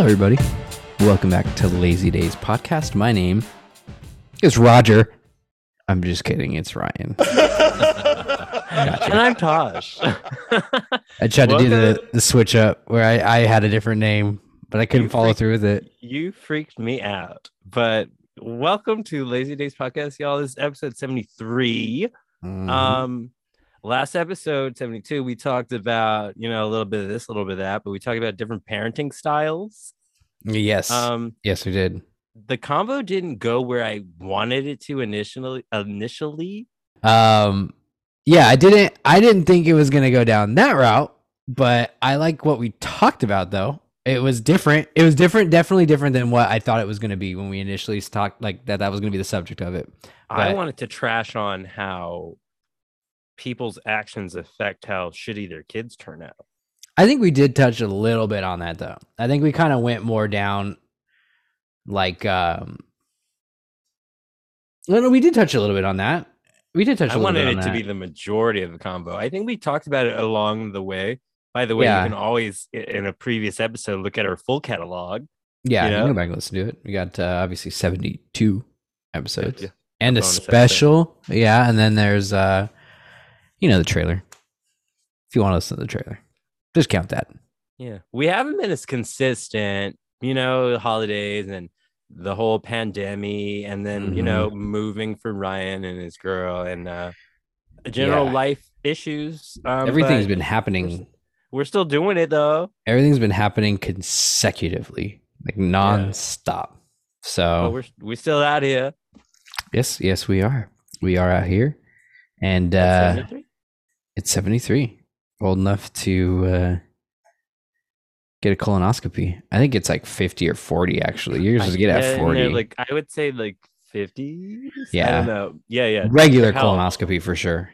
Hello, everybody. Welcome back to Lazy Days podcast. My name is Roger. I'm just kidding. It's Ryan. And I'm Tosh. I tried to do the, the switch up where I, I had a different name, but I couldn't You follow freak- through with it. you freaked me out. But welcome to Lazy Days Podcast, y'all. This is episode 73. Mhm. Um, last episode, 72, we talked about, you know, a little bit of this, a little bit of that, but we talked about different parenting styles. yes. Um, yes, we did. the combo didn't go where I wanted it to initially initially. Um, yeah, I didn't. I didn't think it was gonna go down that route, but I like what we talked about. Though it was different. It was different, definitely different than what I thought it was gonna be when we initially talked. Like that, that was gonna be the subject of it. I wanted to trash on how people's actions affect how shitty their kids turn out. I think we did touch a little bit on that, though. I think we kind of went more down, like, um, no, no, we did touch a little bit on that. We did touch. a I wanted it to be the majority of the combo. I think we talked about it along the way. By the way, Yeah. you can always in a previous episode look at our full catalog. Yeah, you know? go back and listen to it. We got uh, obviously seventy-two episodes Yeah, and a episode. special. Yeah, and then there's uh, you know, the trailer. If you want to listen to the trailer, just count that. Yeah, we haven't been as consistent, you know, holidays and the whole pandemic, and then you Mhm. know, moving for Ryan and his girl, and uh, general Yeah. life issues. Um, Everything's been happening. We're still doing it though. Everything's been happening consecutively, like nonstop. So But we're we still out here. Yes, yes, we are. We are out here, and uh, 73? It's seventy three, old enough to uh, get a colonoscopy. I think it's like fifty or forty. Actually, you're supposed to get at and they're forty. Like I would say like 50. I Yeah. don't know. Yeah, yeah. Regular colonoscopy for sure.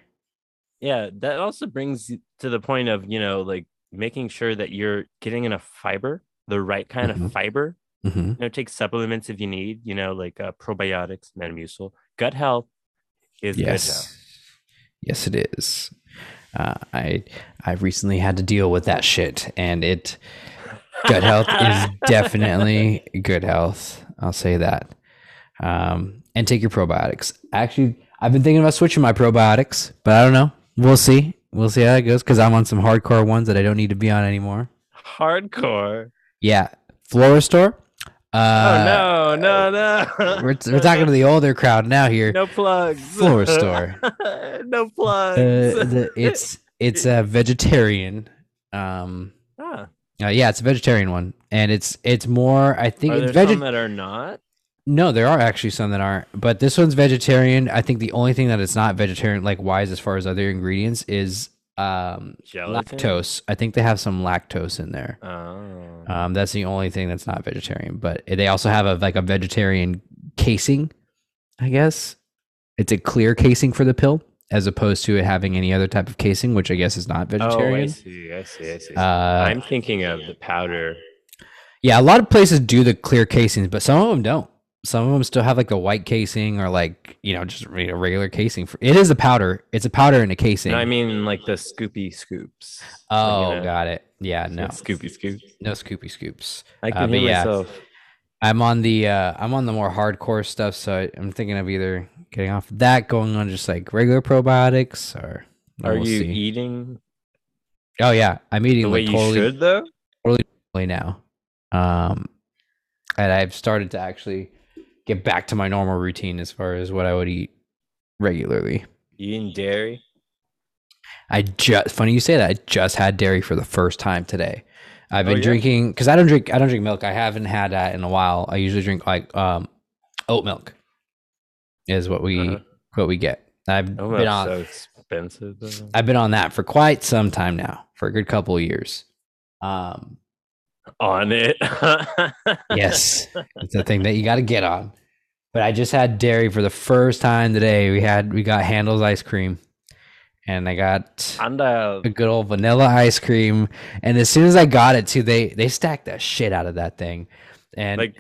Yeah. That also brings to the point of, you know, like making sure that you're getting enough fiber, the right kind Mhm. of fiber. hmm You know, take supplements if you need, you know, like uh, probiotics, Metamucil. Gut health is. Yes, yes, it is. Uh, I I recently had to deal with that shit, and it gut health is definitely good health. I'll say that. Um, and take your probiotics. Actually, I've been thinking about switching my probiotics, but I don't know. We'll see. We'll see how it goes because I'm on some hardcore ones that I don't need to be on anymore. hardcore. Yeah, Florastor. Oh Uh, no, no, no. We're, we're talking to the older crowd now here. no plugs. Florastor. no plugs. Uh, the, it's it's a vegetarian. Um, Ah, uh, yeah, it's a vegetarian one, and it's it's more. I think are it's there veg- some that are not? No, there are actually some that aren't, but this one's vegetarian. I think the only thing that it's not vegetarian like wise as far as other ingredients is um Gelatin? lactose. I think they have some lactose in there. Oh. Um, that's the only thing that's not vegetarian. But they also have a like a vegetarian casing. I guess it's a clear casing for the pill, as opposed to it having any other type of casing, which I guess is not vegetarian. Oh, I see. I see. I see. uh, I'm thinking of the powder. yeah, a lot of places do the clear casings, but some of them don't. Some of them still have like the white casing or like you know just you know, regular casing. For, it is a powder. It's a powder in a casing. No, I mean like the Scoopy scoops. oh, Like, you know, got it. Yeah, no, Scoopy scoops. no Scoopy scoops. I Uh, can but hear yeah. myself. I'm on the uh I'm on the more hardcore stuff, so I, I'm thinking of either getting off that, going on just like regular probiotics, or Are we'll you see. eating Oh yeah, I'm eating the way like you totally should though? totally now. Um, and I've started to actually get back to my normal routine as far as what I would eat regularly. You eating dairy? I just funny you say that. I just had dairy for the first time today. I've Oh, been yeah? drinking because I don't drink I don't drink milk. I haven't had that in a while. I usually drink like um oat milk is what we Uh-huh. what we get. I've Oh, been on so expensive. Though. I've been on that for quite some time now, for a good couple of years. Um on it. yes, it's a thing that you got to get on. But I just had dairy for the first time today. We had we got Handel's ice cream, and I got And uh, a good old vanilla ice cream. And as soon as I got it too, they they stacked the shit out of that thing. And like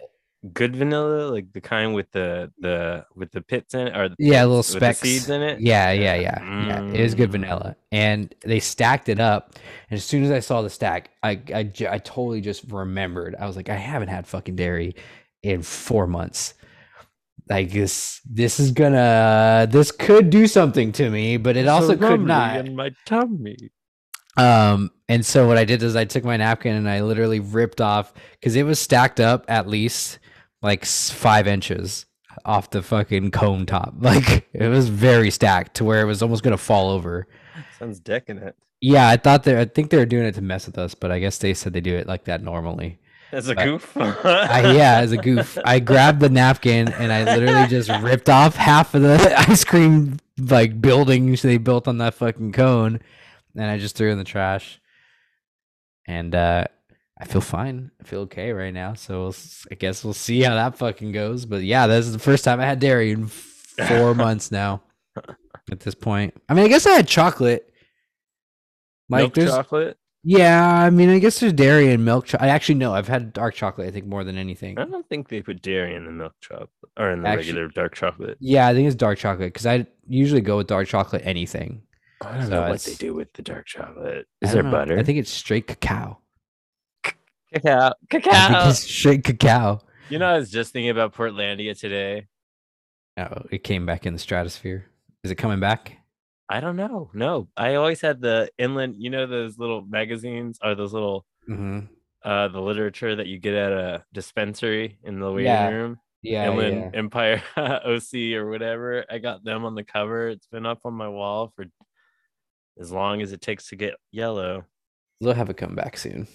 good vanilla, like the kind with the the with the pits in it, or the Yeah, little specks. seeds in it. Yeah, yeah, yeah, yeah. It is good Mm. vanilla, and they stacked it up. And as soon as I saw the stack, I, I I totally just remembered. I was like, I haven't had fucking dairy in four months. Like this, this is gonna, this could do something to me, but it So also could not. in my tummy. Um, and so what I did is I took my napkin and I literally ripped off because it was stacked up at least like five inches off the fucking cone top. Like it was very stacked to where it was almost gonna fall over. Sounds decadent. Yeah, I thought they I think they were doing it to mess with us, but I guess they said they do it like that normally. That's a But- goof. I, yeah, as a goof, I grabbed the napkin and I literally just ripped off half of the ice cream like buildings they built on that fucking cone, and I just threw it in the trash. And uh I feel fine. I feel okay right now. So we'll I guess we'll see how that fucking goes. But yeah, this is the first time I had dairy in four months now. At this point, I mean, I guess I had chocolate. Like Milk there's chocolate. yeah, I mean, I guess there's dairy and milk. Cho- I actually no, I've had dark chocolate. I think more than anything. I don't think they put dairy in the milk chocolate or in the Actually- regular dark chocolate. Yeah, I think it's dark chocolate because I usually go with dark chocolate anything. Oh, I don't So know what they do with the dark chocolate. Is there know. butter? I think it's straight cacao. Cacao. Cacao. it's straight cacao. You know, I was just thinking about Portlandia today. Oh, it came back in the stratosphere. Is it coming back? I don't know. No, I always had the inland. You know those little magazines or those little Mm-hmm. uh the literature that you get at a dispensary in the waiting Yeah, room. Yeah, Inland yeah. Empire OC or whatever. I got them on the cover. It's been up on my wall for as long as it takes to get yellow. They'll have it come back soon.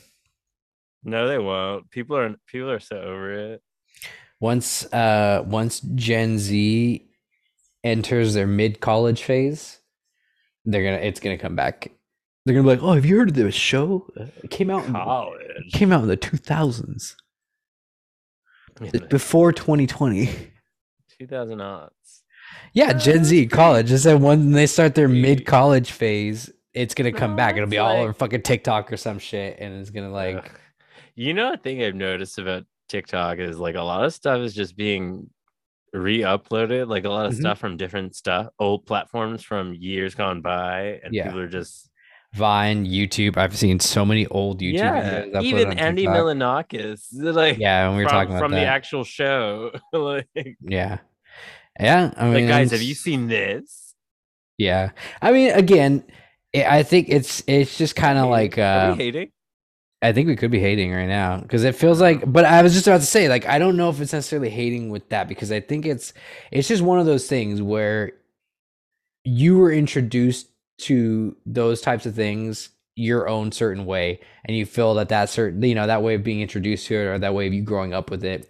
No, they won't. People are people are so over it. Once, uh, once Gen Z enters their mid college phase, they're gonna. It's gonna come back. They're gonna be like, "Oh, have you heard of this show? It came out. In, College. it came out in the two thousands, before 2020." 2000 odds. Yeah, Gen Z college. Just that when they start their mid college phase, it's gonna come No, back. It'll it's be all like- over fucking TikTok or some shit, and it's gonna like, Ugh. You know, a thing I've noticed about TikTok is like a lot of stuff is just being re-uploaded, like a lot of Mhm. stuff from different stuff, old platforms from years gone by, and Yeah. people are just Vine, YouTube. I've seen so many old YouTube yeah, videos. even Andy. Milonakis, like Yeah, when we were from, talking about from that. the actual show, like, yeah, yeah. I mean, like guys, have you seen this? Yeah, I mean, again, i think it's it's just kind of like uh, hating? I think we could be hating right now because it feels like. But I was just about to say, like, I don't know if it's necessarily hating with that because I think it's it's just one of those things where you were introduced to those types of things your own certain way, and you feel that that certain you know that way of being introduced to it or that way of you growing up with it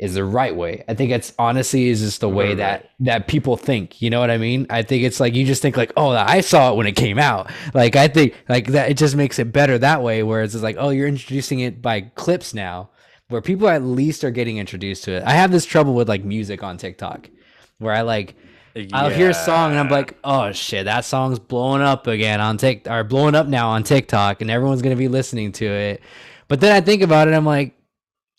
is the right way. I think it's honestly is just the way Right. that that people think. You know what I mean? I think it's like you just think like, oh, I saw it when it came out. Like I think like that it just makes it better that way. Whereas it's like, oh, you're introducing it by clips now, where people at least are getting introduced to it. I have this trouble with like music on TikTok, where I like I'll hear a song and I'm like, oh shit, that song's blowing up again on Tik or blowing up now on TikTok, and everyone's gonna be listening to it. But then I think about it, I'm like,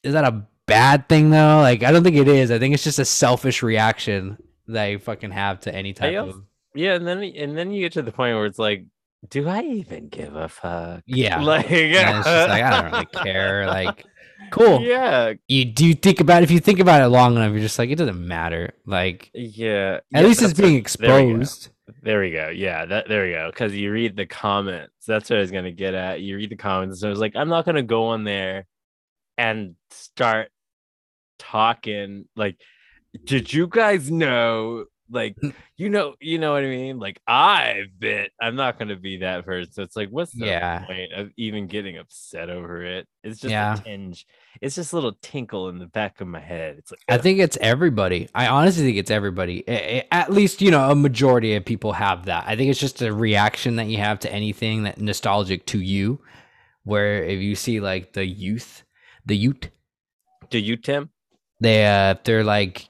is that a bad thing though? Like, I don't think it is. I think it's just a selfish reaction that you fucking have to any type also- of yeah, and then and then you get to the point where it's like, do I even give a fuck? yeah. Like, And it's just like I don't really care. Like, cool. Yeah, You do you think about if you think about it long enough, you're just like it doesn't matter. Like yeah. at yeah, least it's being what- there we go. exposed. There we go. Yeah, that there we go. Because you read the comments. That's what I was gonna get at. You read the comments. So I was like, I'm not gonna go on there and start talking like, did you guys know? Like, you know, you know what I mean? Like, I've been. I'm not gonna be that person. So it's like, what's the Yeah. point of even getting upset over it? It's just Yeah. a tinge. It's just a little tinkle in the back of my head. It's like, I think it's everybody. I honestly think it's everybody. A- a- At least, you know, a majority of people have that. I think it's just a reaction that you have to anything that nostalgic to you. Where if you see like the youth, the youth, do you, Tim? They uh they're like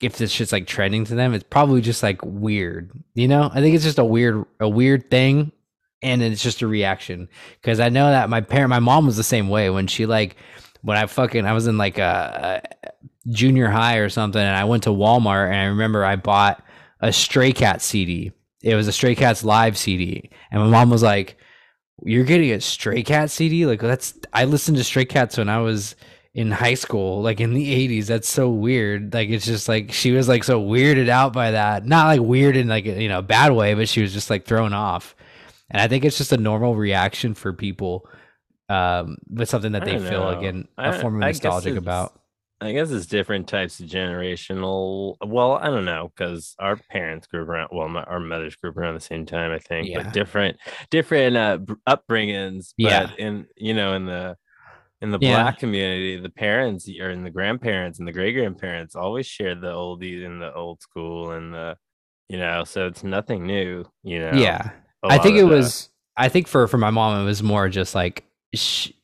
if this shit's like trending to them, it's probably just like weird. You know? I think it's just a weird a weird thing and it's just a reaction. Cause I know that my parent my mom was the same way when she like when I fucking I was in like a, a junior high or something, and I went to Walmart and I remember I bought a Stray Cat CD. It was a Stray Cats live CD, and my mom was like, "You're getting a Stray Cat CD? Like that's I listened to Stray Cats when I was." In high school, like in the 80s. That's so weird. Like it's just like she was like so weirded out by that. Not like weird in like you know a bad way, but she was just like thrown off. And I think it's just a normal reaction for people um with something that they feel know. again I- a form of I nostalgic about. I guess it's different types of generational. Well, I don't know because our parents grew around. Well, my, our mothers grew around the same time, I think, Yeah. but different, different uh, br- upbringings. But Yeah. in you know in the in the Yeah. black community, the parents or in the grandparents and the great grandparents always shared the oldies and the old school and the you know. So it's nothing new. You know. Yeah. I think it the- was I think for for my mom it was more just like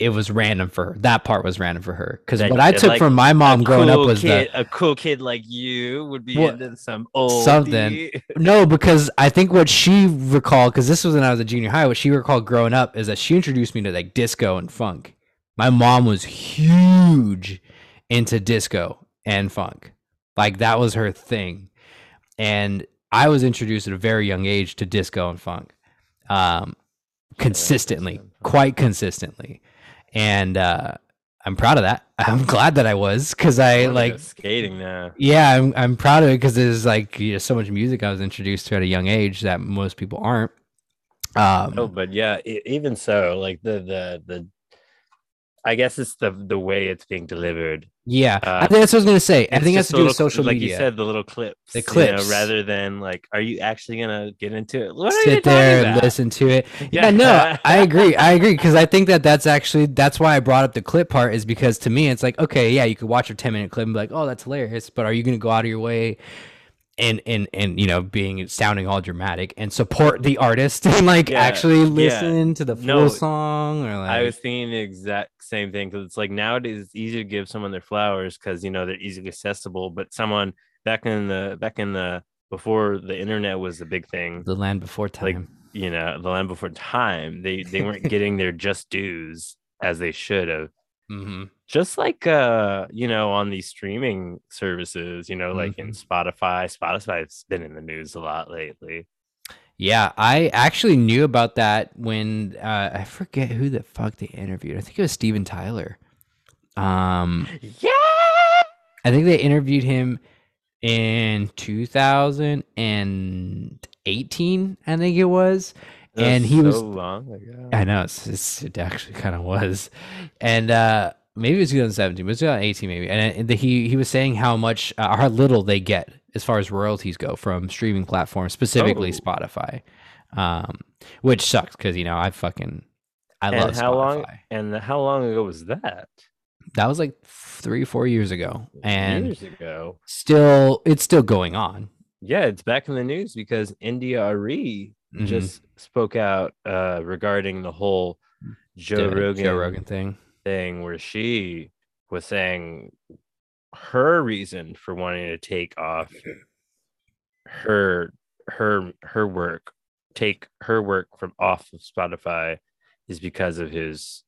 it was random for her. That part was random for her cuz what I took like from my mom growing up was kid, the a cool kid like you would be Well, into some old something. No, because I think what she recalled, because this was when I was a junior high, what she recalled growing up is that she introduced me to like disco and funk. My mom was huge into disco and funk. Like that was her thing. And I was introduced at a very young age to disco and funk. Um consistently, disco and funk. quite consistently. And uh I'm proud of that. I'm glad that I was because I like skating now. yeah, I'm I'm proud of it because there's like you know, so much music I was introduced to at a young age that most people aren't. Um, Oh, but yeah, even so, like the the the, I guess it's the the way it's being delivered. yeah, uh, I think that's what I was gonna say. I think it has to do with social like media. you said, the little clips, The you know, clips. rather than like, are you actually gonna get into it? What Sit there and listen to it. Yeah, no, I agree. I agree because I think that that's actually that's why I brought up the clip part is because to me it's like okay, yeah, you could watch a ten minute clip and be like, oh, that's hilarious, but are you gonna go out of your way? And, and and you know being sounding all dramatic and support the artist and like Yeah, actually yeah. listen to the full No, song or like I was thinking the exact same thing because it's like nowadays it's easy to give someone their flowers because you know they're easily accessible. But someone back in the back in the before the internet was a big thing, the land before time Like, you know, the land before time, they they weren't getting their just dues as they should have. mm-hmm. Just like uh, you know, on these streaming services, you know, like in Mm-hmm. Spotify. Spotify's been in the news a lot lately. Yeah, I actually knew about that when uh, I forget who the fuck they interviewed. I think it was Steven Tyler. Um, Yeah. I think they interviewed him in 2018. I think it was, and he so was. long ago. I know it's, it's it actually kind of was, and uh, maybe it was 2017, but it was 2018 maybe. And, the, he he was saying how much uh, how little they get as far as royalties go from streaming platforms, specifically Oh. Spotify, um, which sucks because you know I fucking I and love how Spotify. long? And how long ago was that? That was like three four years ago, and years ago. still it's still going on. Yeah, it's back in the news because India Arie Mhm. just spoke out uh, regarding the whole Joe The Rogan, Joe Rogan thing. Thing, where she was saying her reason for wanting to take off her her her work, take her work from off of Spotify, is because of his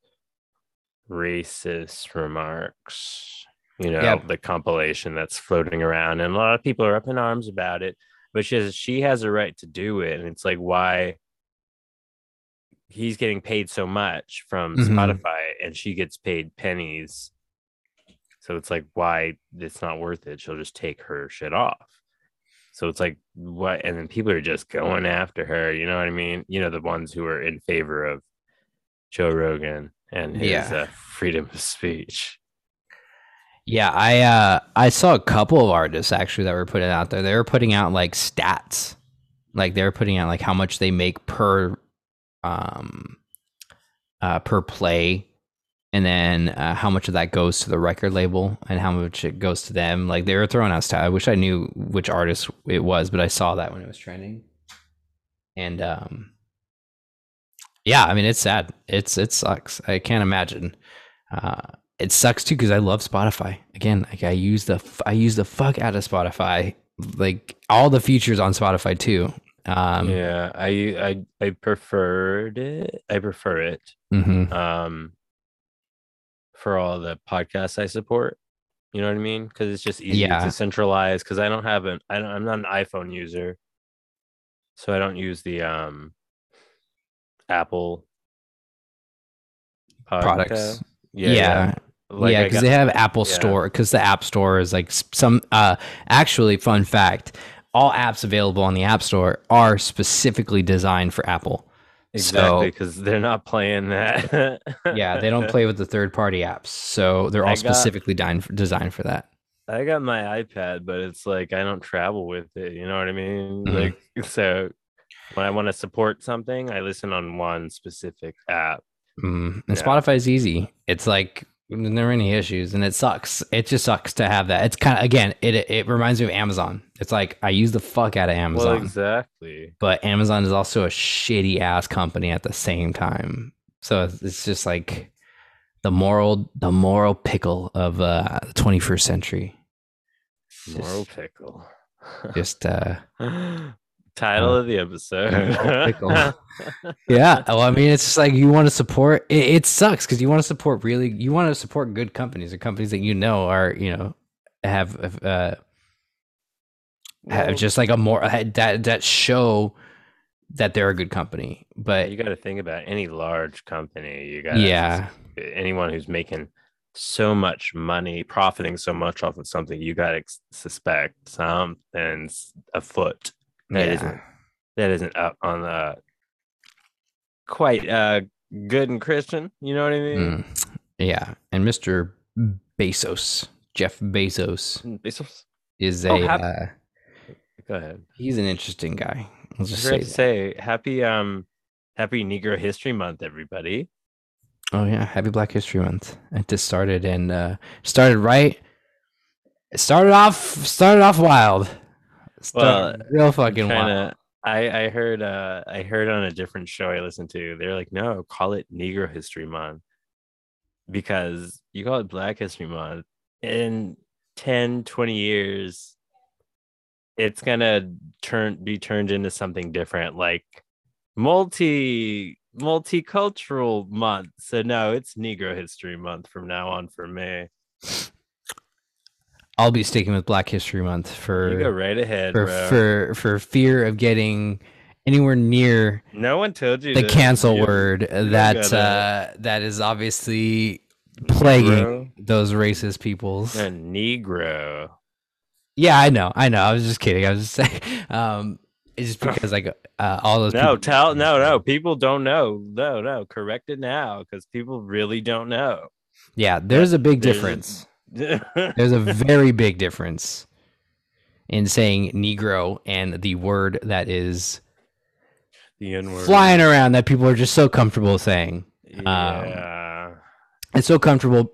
racist remarks. You know, Yeah. the compilation that's floating around, and a lot of people are up in arms about it. But she has, she has a right to do it, and it's like why he's getting paid so much from Mhm. Spotify, and she gets paid pennies. So it's like why it's not worth it. She'll just take her shit off. So it's like what, and then people are just going after her. You know what I mean? You know the ones who are in favor of Joe Rogan and his Yeah. uh, freedom of speech. Yeah, I uh I saw a couple of artists actually that were putting out there. They were putting out like stats. Like they were putting out like how much they make per um uh per play and then uh, how much of that goes to the record label and how much it goes to them. Like they were throwing out stats. I wish I knew which artist it was, but I saw that when it was trending. And um yeah, I mean it's sad. It's it sucks. I can't imagine. Uh it sucks too because I love Spotify. Again, like I use the I use the fuck out of Spotify. Like all the features on Spotify too. Um, yeah, I I I preferred it. I prefer it. mhm. Um, for all the podcasts I support. You know what I mean? Because it's just easy Yeah. to centralize. Because I don't have an I don't I'm not an iPhone user, so I don't use the um Apple Products. podcast. Yeah. Like, yeah, because they have Apple yeah. Store. Because the App Store is like some. Uh, actually, fun fact: all apps available on the App Store are specifically designed for Apple. exactly so- because they're not playing that. Yeah, they don't play with the third-party apps, so they're all I specifically designed designed for that. I got my iPad, but it's like I don't travel with it. You know what I mean? Mhm. Like so, when I want to support something, I listen on one specific app. Mm. And Yeah. Spotify's easy. It's like there are any issues, and it sucks. It just sucks to have that. It's kind of again, it it reminds me of Amazon. It's like I use the fuck out of Amazon. Well, exactly. but Amazon is also a shitty ass company at the same time. So it's- it's just like the moral, the moral pickle of uh, the 21st century. Moral Just, pickle. just uh, Title Uh, of the episode. yeah. Well, I mean, it's just like you want to support. It, it sucks because you want to support really, you want to support good companies or companies that you know are, you know, have uh, have just like a more that that show that they're a good company. But you got to think about any large company. You got yeah, anyone who's making so much money, profiting so much off of something, you got to suspect something's afoot. That yeah. isn't that isn't up on the quite uh good and Christian. You know what I mean? Mm, yeah, and Mr. Bezos, Jeff Bezos, Mm, Bezos? is Oh, a uh, Go ahead. he's an interesting guy. I'll just say, to say happy um happy Negro History Month, everybody. Oh yeah, Happy Black History Month. It just started and uh, started right. It started off started off wild. Started real fucking wild. Trying to, I I heard uh I heard on a different show I listened to. They're like, no, call it Negro History Month because you call it Black History Month in 10, 20 years. It's gonna turn be turned into something different, like multi multicultural month. So no, it's Negro History Month from now on for me. I'll be sticking with Black History Month for You go right ahead, for, bro. for for fear of getting anywhere near no one told you the cancel you- word don't that uh, that is obviously plaguing Negro. those racist peoples. A Negro. Yeah, I know, I know. I was just kidding. I was just saying. Um, it's just because like uh, all those No, people- tell no, no. People don't know. No, no. Correct it now because people really don't know. Yeah, there's a big there's difference. The There's a very big difference in saying Negro and the word that is N word. flying around that people are just so comfortable saying. Um, yeah. and so comfortable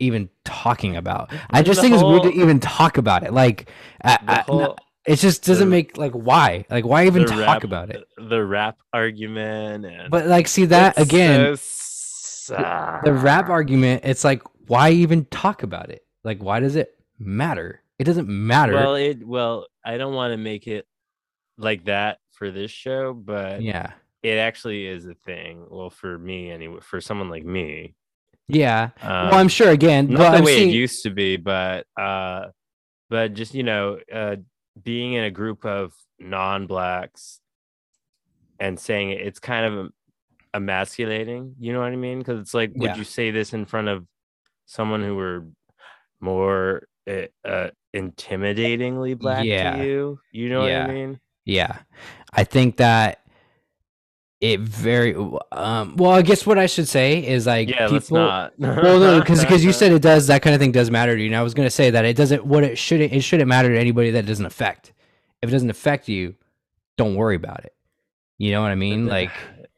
even talking about. I just the think it's weird to even talk about it. Like, I, I- whole- no, it just doesn't the- make like why, like why even talk rap- about it? The rap argument and But like, see that again, so the rap uh, argument. It's like, why even talk about it? Like, why does it matter? It doesn't matter. Well, it well, I don't want to make it like that for this show, but yeah, it actually is a thing. Well, for me anyway, for someone like me. yeah. Um, well, I'm sure again, not but the I'm way seeing, it used to be, but uh, but just you know, uh, being in a group of non-blacks and saying it, it's kind of emasculating. You know what I mean? Because it's like, would you say this in front of someone who were more uh, uh, intimidatingly black Yeah. to you? You know what I mean? Yeah. I think that it very um well I guess what I should say is like Yeah, people not. well no because you said it does that kind of thing does matter to you and I was going to say that it doesn't what it shouldn't it shouldn't matter to anybody that doesn't affect. If it doesn't affect you, don't worry about it. You know what I mean? Like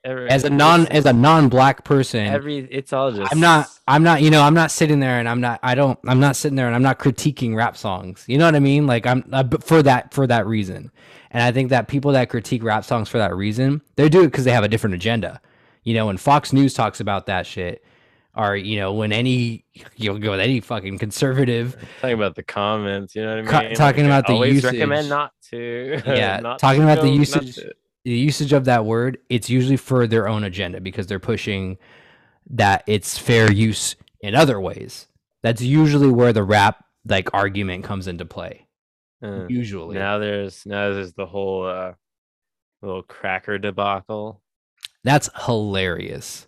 Every- as a non as a non-black person every it's all just I'm not I'm not you know I'm not sitting there and I'm not I don't I'm not sitting there and I'm not critiquing rap songs. You know what I mean? Like I'm uh, for that for that reason. And I think that people that critique rap songs for that reason, they do it cuz they have a different agenda. You know, when Fox News talks about that shit or you know, when any you'll go with any fucking conservative talking about the comments, you know what I mean? talking I about the always usage. recommend not to. Yeah, not talking to about the go- not usage-. The usage of that word, it's usually for their own agenda because they're pushing that it's fair use in other ways That's usually where the rap like argument comes into play. Uh, Usually. now there's now there's the whole uh little cracker debacle. That's hilarious.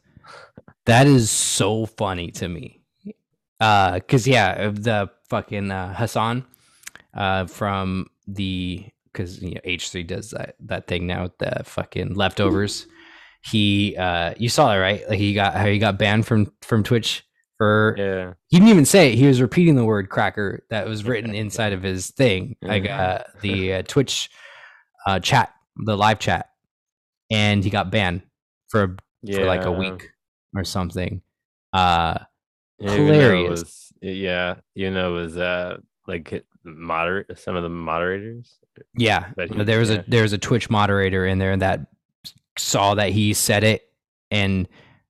That is so funny to me. Uh, cause yeah, the fucking uh, Hasan, uh, from the because you know H three does that that thing now with the fucking leftovers. He, uh, you saw it right? Like he got how he got banned from from Twitch for. Yeah. He didn't even say it. He was repeating the word cracker that was written inside of his thing, like Mhm. uh, the uh, Twitch uh, chat, the live chat, and he got banned for Yeah. for like a week or something. Uh Yeah, even though it Hilarious. was- yeah, you know, it was uh like moderate some of the moderators. yeah, But he- there was yeah. a there was a Twitch moderator in there that saw that he said it and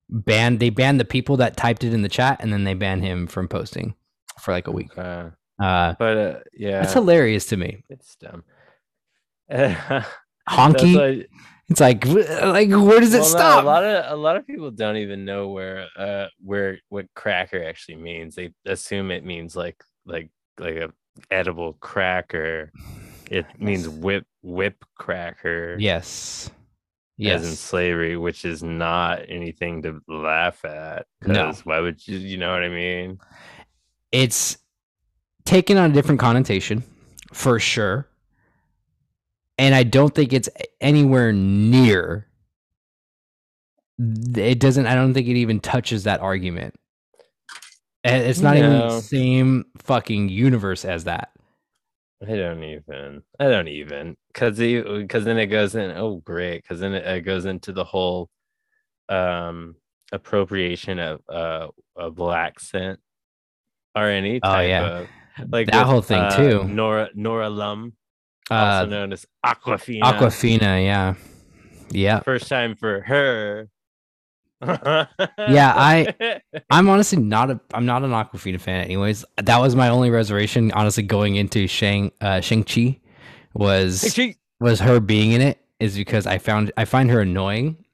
banned they banned the people that typed it in the chat and then they banned him from posting for like a week. Uh, Uh but uh, yeah, that's hilarious to me. it's dumb. Honky. why- it's like like where does it well, no, stop? a lot of a lot of people don't even know where uh where what cracker actually means. They assume it means like like like a edible cracker. It means whip whip cracker. yes. As in slavery, which is not anything to laugh at. No. Why would you? You know what I mean? It's taken on a different connotation for sure. And I don't think it's anywhere near it doesn't I don't think it even touches that argument. And It's not even the same fucking universe as that. I don't even. I don't even. Cause because then it goes in. Oh, great. Cause then it, it goes into the whole um appropriation of uh a black scent or any Oh, type yeah. of like That with, whole thing, uh, too. Nora Nora Lum, also Uh known as Awkwafina. Awkwafina, yeah. Yeah. First time for her. Yeah, I- I'm honestly not a I'm not an Awkwafina fan anyways. That was my only reservation honestly going into Shang uh Shang-Chi was she- was her being in it is because I found I find her annoying.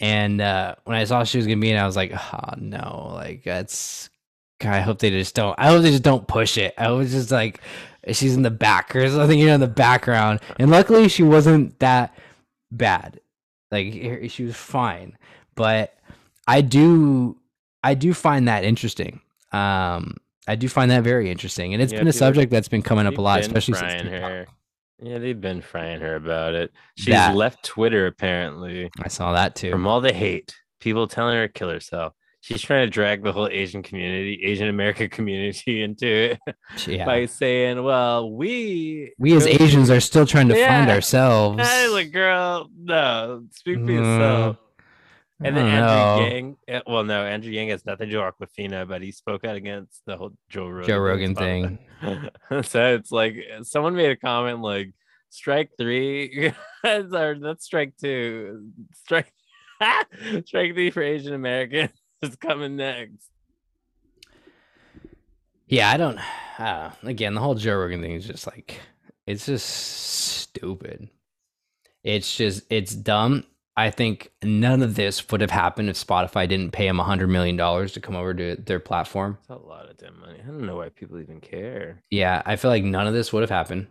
And uh when I saw she was gonna be in it, I was like, oh no, like that's God, I hope they just don't I hope they just don't push it. I was just like she's in the back or something, you know, in the background. And luckily she wasn't that bad. Like she was fine. But I do I do find that interesting. Um I do find that very interesting. And it's Yeah, been a subject that's been coming up a lot, especially since her. Yeah, they've been frying her about it. She's That- left Twitter apparently. I saw that too. from all the hate, people telling her to kill herself. She's trying to drag the whole Asian community, Asian American community into it yeah. by saying, "Well, we we as Asians are still trying to find Yeah. ourselves. Hey, like, girl, no, speak for Mm, yourself." And then Andrew know. Yang, eh, well, no, Andrew Yang has nothing to do with Awkwafina, but he spoke out against the whole Joe Rogan, Joe Rogan thing. so it's like someone made a comment like, "Strike three, or that's strike two, strike, strike three for Asian Americans is coming next." Yeah, I don't. Uh, again, the whole Joe Rogan thing is just like it's just stupid. It's just it's dumb. I think none of this would have happened if Spotify didn't pay him a hundred million dollars to come over to their platform. It's a lot of damn money. I don't know why people even care. Yeah, I feel like none of this would have happened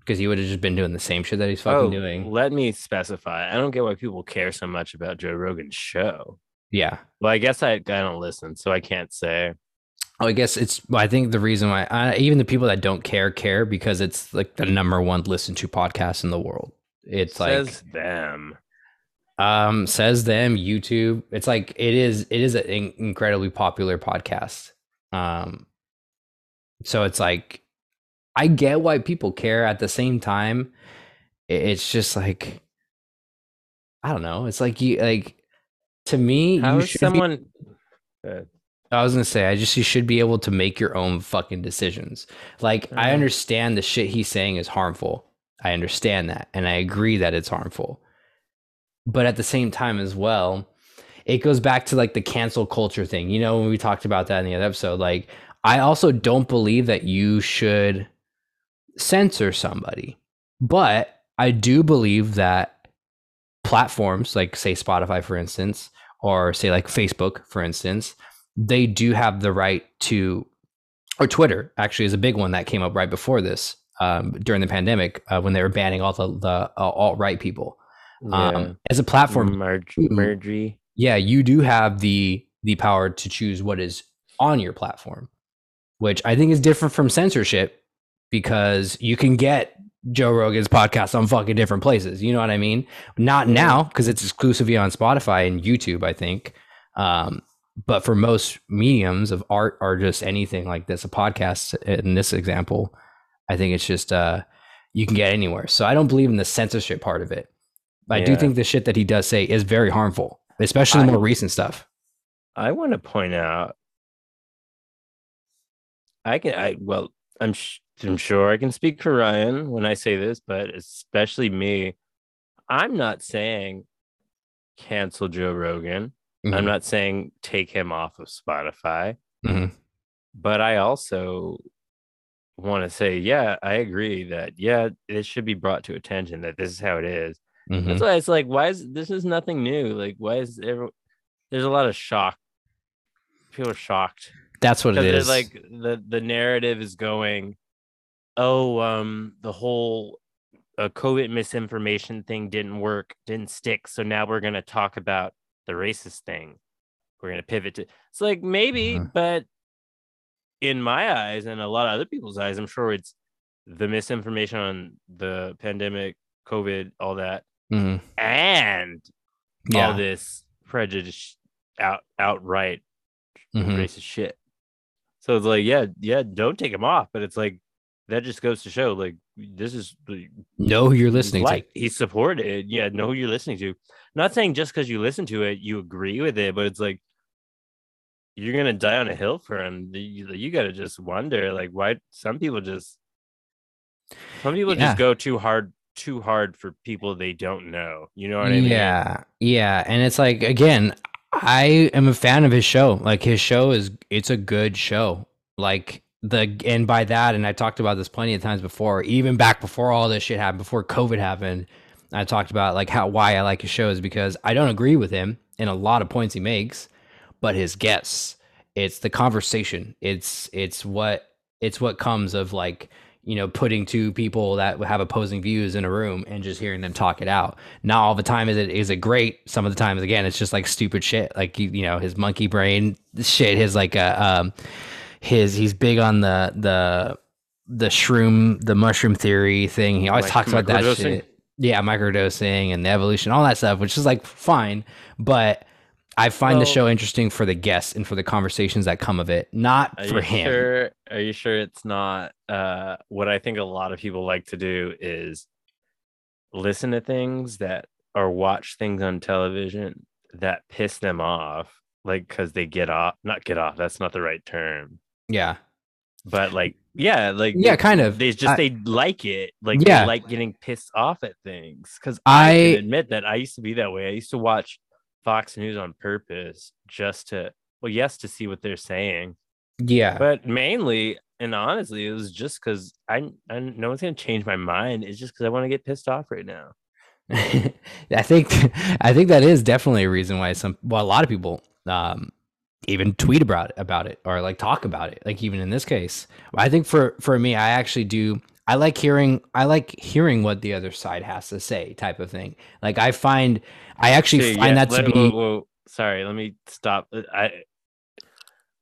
because he would have just been doing the same shit that he's fucking oh, doing. let me specify. I don't get why people care so much about Joe Rogan's show. Yeah. Well, I guess I, I don't listen, so I can't say. Oh, I guess it's. I think the reason why uh, even the people that don't care care because it's like the number one listened to podcast in the world. It's like says them. Um says them youtube it's like it is it is an in- incredibly popular podcast um so it's like i get why people care at the same time i- it's just like i don't know it's like you like to me How you should be- someone? Uh, I was gonna say, I just you should be able to make your own fucking decisions. Like, I Mhm. understand the shit he's saying is harmful. I understand that, and I agree that it's harmful. But at the same time, as well, it goes back to like the cancel culture thing. You know, when we talked about that in the other episode, like, I also don't believe that you should censor somebody, but I do believe that platforms like, say, Spotify, for instance, or say like Facebook, for instance, they do have the right to or Twitter actually is a big one that came up right before this um, during the pandemic uh, when they were banning all the, the uh, alt right people. Yeah. Um, as a platform, Ooh. Marjorie. yeah, you do have the the power to choose what is on your platform, which I think is different from censorship because you can get Joe Rogan's podcast on fucking different places. You know what I mean? Not now because it's exclusively on Spotify and YouTube, I think. Um, but for most mediums of art or just anything like this, a podcast in this example, I think it's just uh, you can get anywhere. So I don't believe in the censorship part of it. I do think the shit that he does say is very harmful, especially the more recent stuff. I want to point out. I can. I well. I'm. Sh- I'm sure I can speak for Ryan when I say this, but especially me. I'm not saying cancel Joe Rogan. I'm Mhm. not saying take him off of Spotify. Mhm. But I also want to say, yeah, I agree that yeah, it should be brought to attention that this is how it is. Mhm. That's why it's like, why is this is nothing new? Like, why is every, there's a lot of shock. People are shocked That's what it is. like the the narrative is going, oh, um, the whole uh, COVID misinformation thing didn't work, didn't stick, so now we're gonna talk about the racist thing. We're gonna pivot to. It's like maybe, Mhm. but in my eyes and a lot of other people's eyes, I'm sure it's the misinformation on the pandemic, COVID, all that, Mhm. and yeah. all this prejudice out outright Mhm. racist shit. So it's like, yeah, yeah, don't take him off. But it's like that just goes to show, like, this is Know who you're listening to. like he supported. Yeah, know who you're listening to. Not saying just because you listen to it, you agree with it, but it's like you're gonna die on a hill for him. You, you gotta just wonder, like, why some people just some people Yeah. just go too hard, too hard for people they don't know. You know what I mean? Yeah. Yeah. And it's like, again, I am a fan of his show. Like his show is, it's a good show. Like the, and by that, and I talked about this plenty of times before, even back before all this shit happened, before COVID happened, I talked about like how, why I like his show is because I don't agree with him in a lot of points he makes, but his guests, it's the conversation. It's, it's what, it's what comes of like, you know, putting two people that have opposing views in a room and just hearing them talk it out. Not all the time is it is it great. Some of the times, again, it's just like stupid shit. Like you, you know, his monkey brain shit. His like uh, um, his he's big on the the the shroom, the mushroom theory thing. He always Like talks about that shit. Yeah, microdosing and the evolution, all that stuff, which is like fine, but. I find the show interesting for the guests and for the conversations that come of it, not for him. Sure, are you sure it's not uh what I think a lot of people like to do is listen to things that or watch things on television that piss them off, like because they get off, not get off, that's not the right term. Yeah, But like, yeah, like yeah, they, kind of. they just I- they like it, like Yeah. they like getting pissed off at things. Because I, I- admit that I used to be that way. I used to watch Fox News on purpose just to, well, yes, to see what they're saying yeah, but mainly and honestly it was just because I, I no one's gonna change my mind. It's just because i want to get pissed off right now. I think I think that is definitely a reason why some well a lot of people um even tweet about it about it or like talk about it. Like even in this case I think for for me I actually do I like hearing I like hearing what the other side has to say type of thing. Like I find I actually See, find yeah, that to be whoa, whoa, sorry let me stop. I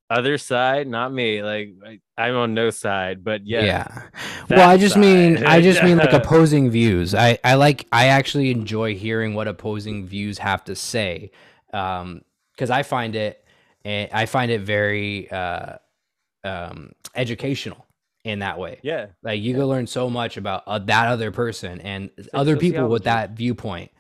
other side not me like I, i'm on no side but yeah, yeah. Well, I just mean. I just mean like opposing views. I I like I actually enjoy hearing what opposing views have to say, um, because I find it eh, I find it very uh, um, educational in that way. yeah Like you can learn so much about uh, that other person and other people with that viewpoint,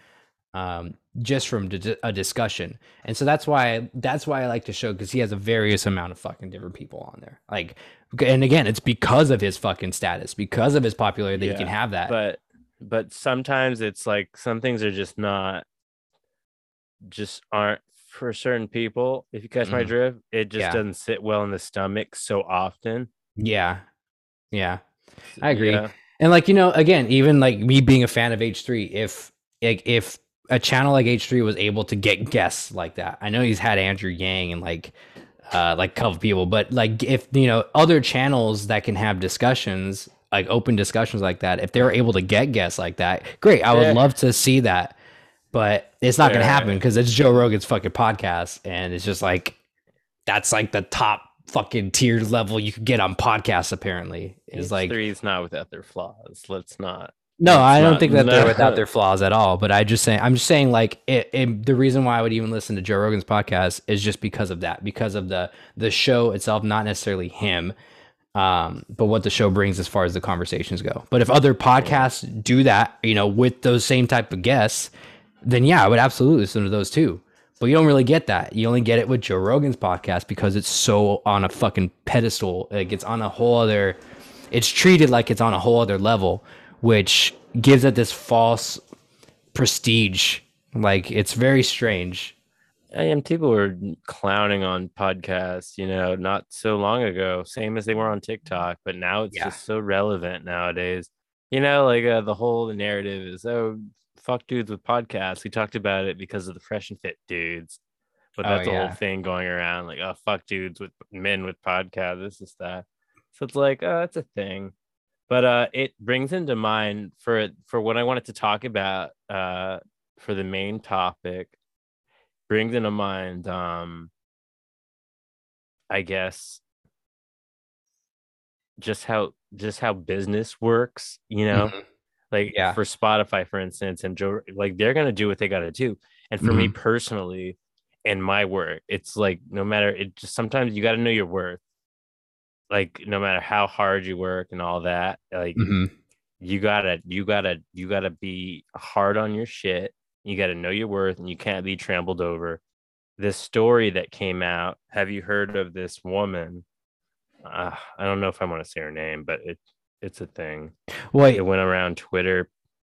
um, just from a discussion. And so that's why that's why I like the show because he has a various amount of fucking different people on there. Like, and again, it's because of his fucking status, because of his popularity that he can have that. but but sometimes it's like some things are just not just aren't for certain people if you catch my Mhm. drift it just Yeah. doesn't sit well in the stomach so often yeah, yeah. I agree. Yeah. And like you know, again, even like me being a fan of H three, if like if a channel like H three was able to get guests like that, I know he's had Andrew Yang and like uh, like a couple people. But like if you know other channels that can have discussions, like open discussions like that, if they're able to get guests like that, great. I would Yeah. love to see that. But it's not gonna happen because it's Joe Rogan's fucking podcast, and it's just like that's like the top fucking tier level you could get on podcasts. Apparently, is like three is not without their flaws. Let's not. No, I don't not- think that they're without their flaws at all. But I just saying, I'm just saying, like, it, it, the reason why I would even listen to Joe Rogan's podcast is just because of that, because of the the show itself, not necessarily him, um, but what the show brings as far as the conversations go. But if other podcasts do that, you know, with those same type of guests, then yeah, I would absolutely listen to those too. But you don't really get that. You only get it with Joe Rogan's podcast because it's so on a fucking pedestal. Like it's on a whole other. It's treated like it's on a whole other level, which gives it this false prestige. Like it's very strange. And people were clowning on podcasts, you know, not so long ago, same as they were on TikTok, but now it's Yeah. just so relevant nowadays. You know, like uh, the whole narrative is, oh, fuck dudes with podcasts. We talked about it because of the fresh and fit dudes, but Oh, that's the whole thing going around, like, oh, fuck dudes with men with podcasts. This is that. So it's like, oh, it's a thing. But uh, it brings into mind for for what I wanted to talk about uh, for the main topic brings into mind um i guess just how just how business works you know? Like Yeah. for spotify for instance and joe like they're gonna do what they gotta do. And for me personally and my work it's like no matter it just sometimes you gotta know your worth like no matter how hard you work and all that like Mhm. you gotta you gotta you gotta be hard on your shit you gotta know your worth and you can't be trampled over this story that came out have you heard of this woman uh, i don't know if i want to say her name but it it's a thing Wait, it went around twitter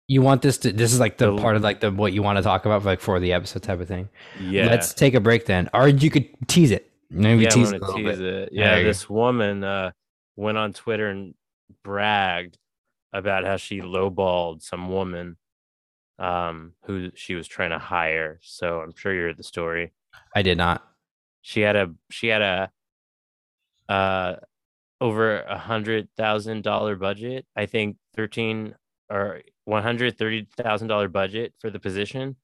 you want this to? This is like the The- part of like the what you want to talk about, like for the episode type of thing. yeah Let's take a break then, or you could tease it. Maybe yeah, tease a gonna little tease bit. it. Yeah, this woman uh, went on Twitter and bragged about how she lowballed some woman um, who she was trying to hire. So I'm sure you heard the story. I did not. She had a she had a uh over a hundred thousand dollar budget. I think thirteen or one hundred thirty thousand dollar budget for the position,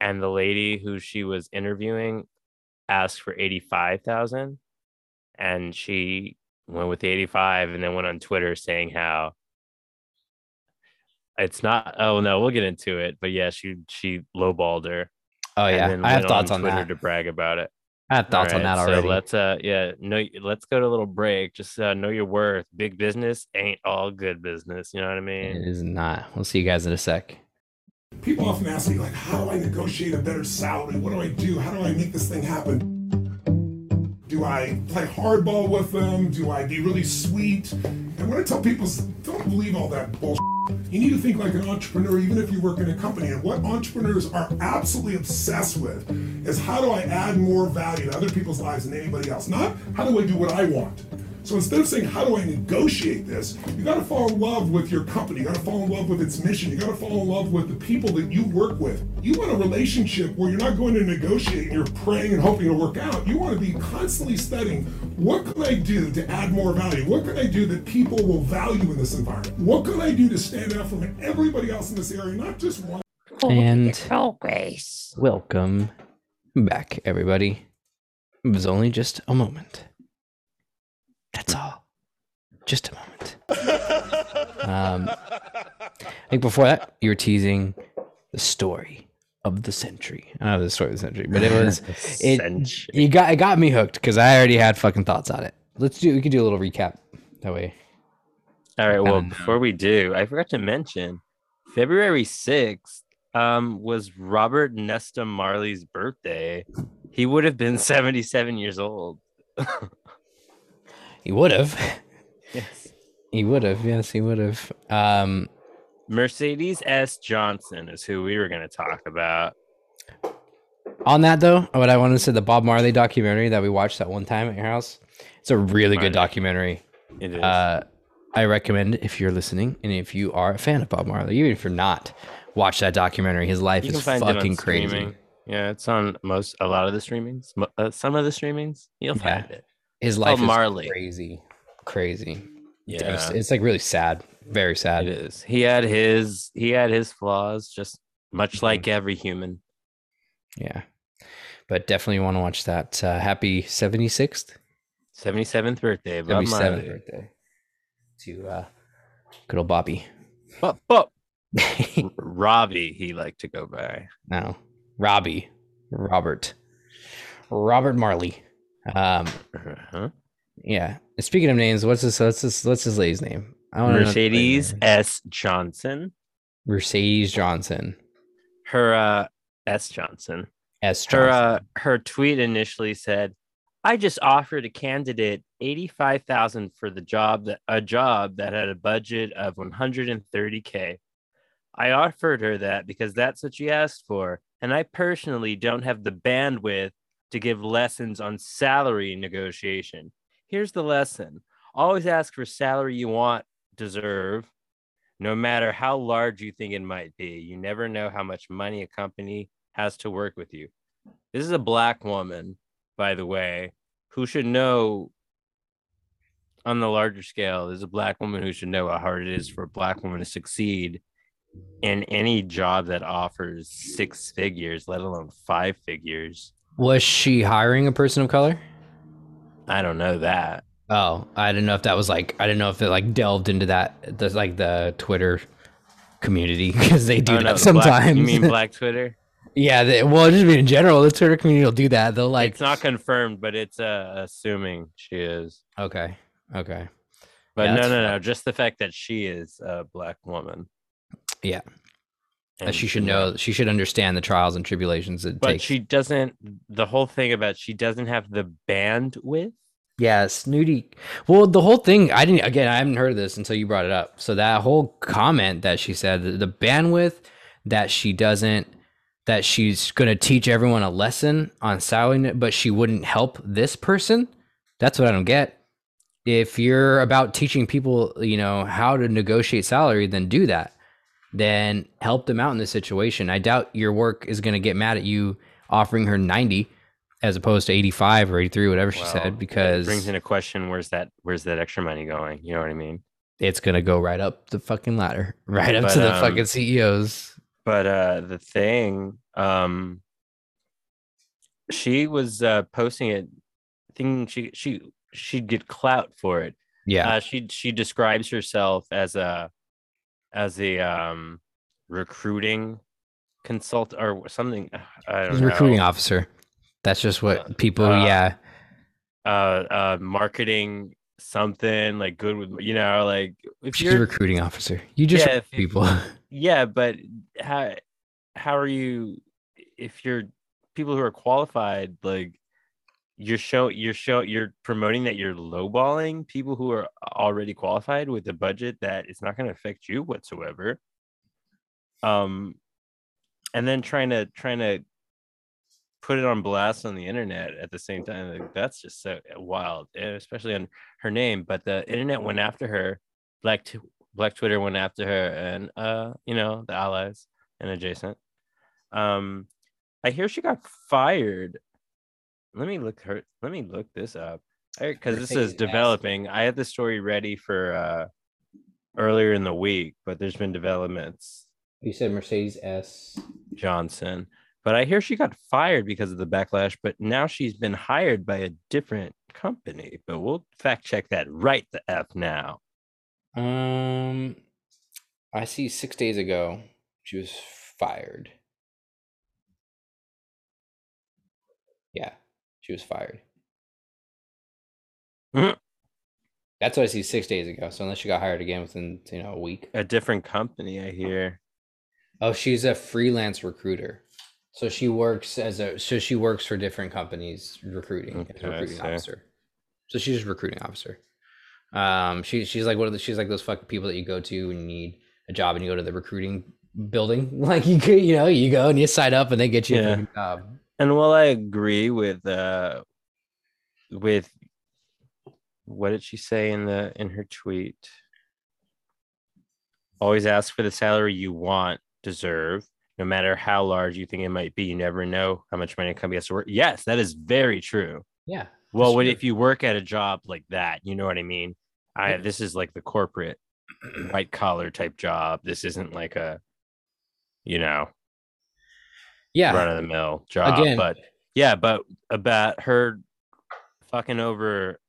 and the lady who she was interviewing asked for eighty five thousand, and she went with the eighty five, and then went on Twitter saying how it's not. Oh no, we'll get into it. But yeah, she she lowballed her. Oh yeah, I have thoughts on, Twitter that. to brag about it. I have thoughts on that already. So let's uh yeah, no let's go to a little break. Just uh, know your worth. Big business ain't all good business. You know what I mean? It is not. We'll see you guys in a sec. People often ask me, like, how do I negotiate a better salary? What do I do? How do I make this thing happen? Do I play hardball with them? Do I be really sweet? And what I tell people is don't believe all that bullshit. You need to think like an entrepreneur, even if you work in a company. And what entrepreneurs are absolutely obsessed with is how do I add more value to other people's lives than anybody else? Not how do I do what I want. So instead of saying, how do I negotiate this? You got to fall in love with your company. You got to fall in love with its mission. You got to fall in love with the people that you work with. You want a relationship where you're not going to negotiate and you're praying and hoping it'll work out. You want to be constantly studying what can I do to add more value? What can I do that people will value in this environment? What can I do to stand out from everybody else in this area, not just one? And welcome back, everybody. It was only just a moment. That's all. Just a moment. um, I think before that, you were teasing the story of the century. I don't know the story of the century, but it was it. Century. You got it got me hooked because I already had fucking thoughts on it. Let's do. We could do a little recap that way. All right. Well, before we do, I forgot to mention February 6th um, was Robert Nesta Marley's birthday. He would have been 77 years old. He would have. Yes. He would have. Yes, he would have. Um, Mercedes S. Johnson is who we were going to talk about. On that though, what I wanted to say, the Bob Marley documentary that we watched that one time at your house, it's a really good documentary. It is. Uh, I recommend if you're listening and if you are a fan of Bob Marley, even if you're not, watch that documentary. His life is find it on fucking crazy. Yeah, it's on most a lot of the streamings. Uh, some of the streamings, you'll Yeah. find it. His Oh, life is Marley. crazy, crazy. Yeah, It's, it's like really sad, very sad. It is. He had his he had his flaws, just much Mhm. like every human. Yeah, but definitely want to watch that. Uh, happy seventy sixth, Seventy seventh birthday, seventy seventh birthday to uh, good old Bobby. But but Robbie, he liked to go by. no, Robbie, Robert, Robert Marley. Um, Uh-huh. yeah. Speaking of names, what's this? What's this? What's his lady's name? I Mercedes. S. Johnson. Mercedes Johnson. Her uh S. Johnson. S. Her uh her tweet initially said, I just offered a candidate 85,000 for the job that a job that had a budget of 130k. I offered her that because that's what she asked for, and I personally don't have the bandwidth to give lessons on salary negotiation. Here's the lesson. Always ask for salary you want, deserve, no matter how large you think it might be. You never know how much money a company has to work with you. This is a black woman, by the way, who should know on the larger scale. There's a black woman who should know how hard it is for a black woman to succeed in any job that offers six figures, let alone five figures. Was she hiring a person of color? I don't know that. Oh, I didn't know if that was like I didn't know if it like delved into that the like the Twitter community because they do Oh, no, that black- sometimes. you mean Black Twitter? yeah, they, well, just mean in general, the Twitter community will do that. They'll like it's not confirmed, but it's uh, assuming she is. okay, okay, But Yeah, no, no, no. Just the fact that she is a black woman. Yeah. And she should know. She should understand the trials and tribulations it But takes. she doesn't. The whole thing about she doesn't have the bandwidth. Yeah, snooty. Well, the whole thing, I didn't, again, I haven't heard of this until you brought it up. So, that whole comment that she said, the, the bandwidth that she doesn't, that she's going to teach everyone a lesson on salary, but she wouldn't help this person. That's what I don't get. If you're about teaching people, you know, how to negotiate salary, then do that. Then help them out in this situation. I doubt your work is going to get mad at you offering her 90 as opposed to 85 or 83 whatever she Well, said it because brings a question where's that where's that extra money going? You know what I mean? it's gonna go right up the fucking ladder, right up But, to the um, fucking CEOs. But uh the thing, um she was uh posting it thinking she she she'd get clout for it. Yeah, Uh she she describes herself as a as a um recruiting consult or something. I don't know. recruiting officer. That's just what Uh, people. uh, yeah, uh uh marketing something like good with you know like if she's you're a recruiting officer. You just Yeah, recruit if- people. yeah but how how are you if you're people who are qualified like you're show you're show you're promoting that you're lowballing people who are already qualified with a budget that is not going to affect you whatsoever. Um and then trying to trying to put it on blast on the internet at the same time like, that's just so wild and especially on her name but the internet went after her black t- black twitter went after her and uh you know the allies and adjacent. Um i hear she got fired let me look her let me look this up because this is developing i had the story ready for uh earlier in the week but there's been developments You said Mercedes S. Johnson. But I hear she got fired because of the backlash, but now she's been hired by a different company. But we'll fact check that right the F now. Um, I see six days ago she was fired. She was fired. Mhm. That's what I see six days ago. So unless she got hired again within you know a week. A different company, I hear. Oh, she's a freelance recruiter. So she works as a so she works for different companies recruiting as a Okay, recruiting officer. So she's a recruiting officer. Um, she she's like one of the she's like those fucking people that you go to and you need a job and you go to the recruiting building. Like you could, you know, you go and you sign up and they get you a Yeah. fucking job. And while I agree with uh with what did she say in the in her tweet? Always ask for the salary you want, deserve, no matter how large you think it might be, you never know how much money a company has to work. Yes, that is very true. Yeah. Well, when if you work at a job like that, you know what I mean. I this is like the corporate white collar type job. This isn't like a, you know, Yeah. run of the mill job. Again- but yeah, but about her fucking over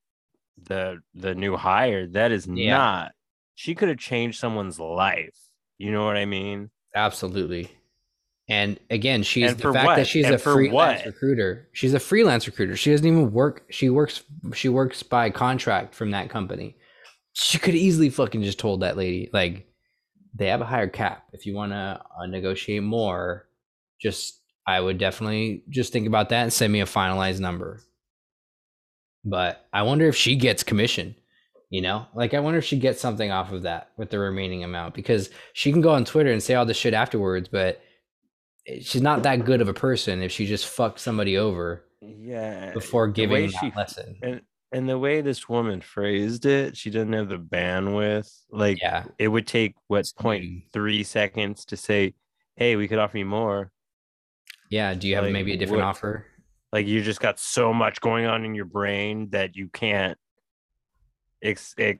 the the new hire, that is Yeah. not. She could have changed someone's life. You know what I mean? Absolutely. And again, she's And the fact what? that she's And a freelance what? recruiter. She's a freelance recruiter. She doesn't even work. She works. She works by contract from that company. She could easily fucking just told that lady like, they have a higher cap. If you want to uh, negotiate more, just I would definitely just think about that and send me a finalized number. But I wonder if she gets commission. You know, like I wonder if she gets something off of that with the remaining amount because she can go on Twitter and say all this shit afterwards, but she's not that good of a person if she just fucked somebody over Yeah. before giving way that lesson. and and the way this woman phrased it, she doesn't have the bandwidth. Like Yeah, it would take what It's point three seconds to say, "Hey, we could offer you more." Yeah. Do you have Like, maybe a different what- offer? Like you just got so much going on in your brain that you can't. Ex- ex-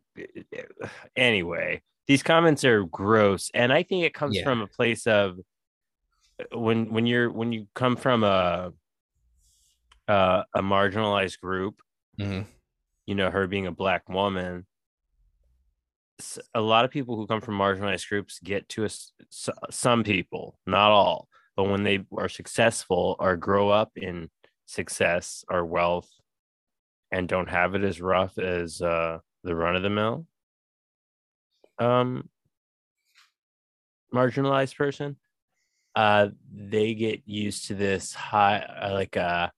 anyway, these comments are gross, and I think it comes Yeah. from a place of when when you're when you come from a uh, a marginalized group Mhm. you know, her being a black woman, a lot of people who come from marginalized groups get to us. Some people, not all, but when they are successful or grow up in success or wealth and don't have it as rough as uh, the run of the mill, um, marginalized person, uh, they get used to this high, uh, like a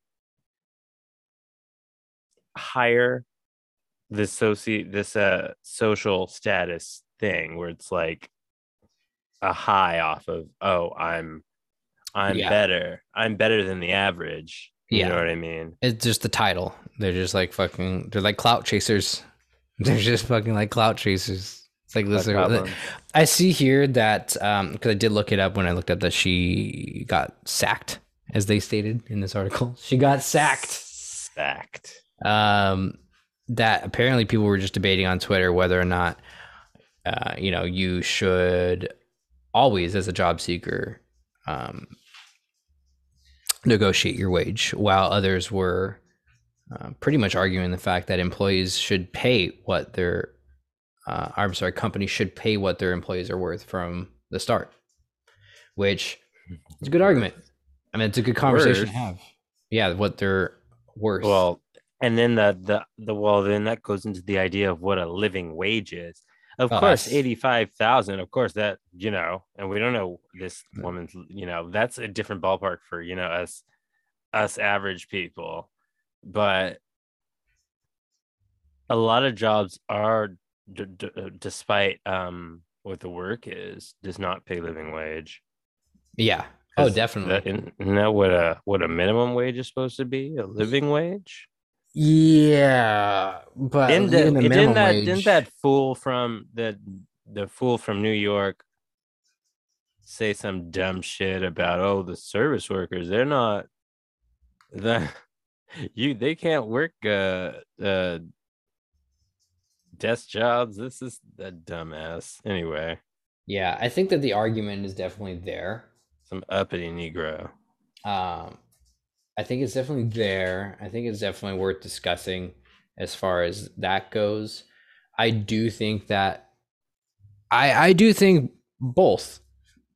higher this soci this uh social status thing where it's like a high off of oh i'm i'm Yeah. better i'm better than the average you Yeah. know what i mean It's just the title. They're just like fucking. They're like clout chasers. They're just fucking like clout chasers. It's like That's listen. problem. I see here that um because I did look it up when I looked up that she got sacked, as they stated in this article. She got sacked. sacked um, that apparently people were just debating on Twitter whether or not, uh, you know, you should always, as a job seeker, um, negotiate your wage, while others were uh, pretty much arguing the fact that employees should pay what their, uh, I'm sorry, companies should pay what their employees are worth from the start, which is a good argument. I mean, it's a good conversation Worth? to have. Yeah, what they're worth. well and then the the the well then that goes into the idea of what a living wage is of Oh, course 85,000 of course that you know and we don't know this Mm. woman's you know that's a different ballpark for you know us us average people but a lot of jobs are d- d- uh, despite um what the work is does not pay living wage yeah. Oh, definitely. that, isn't that what a what a minimum wage is supposed to be a living wage Yeah, but didn't, the, the didn't that wage. didn't that fool from the the fool from New York say some dumb shit about oh the service workers they're not the you they can't work uh uh desk jobs this is a dumbass anyway Yeah, I think that the argument is definitely there. some uppity negro Um, I think it's definitely there. I think it's definitely worth discussing as far as that goes. I do think that I I do think both.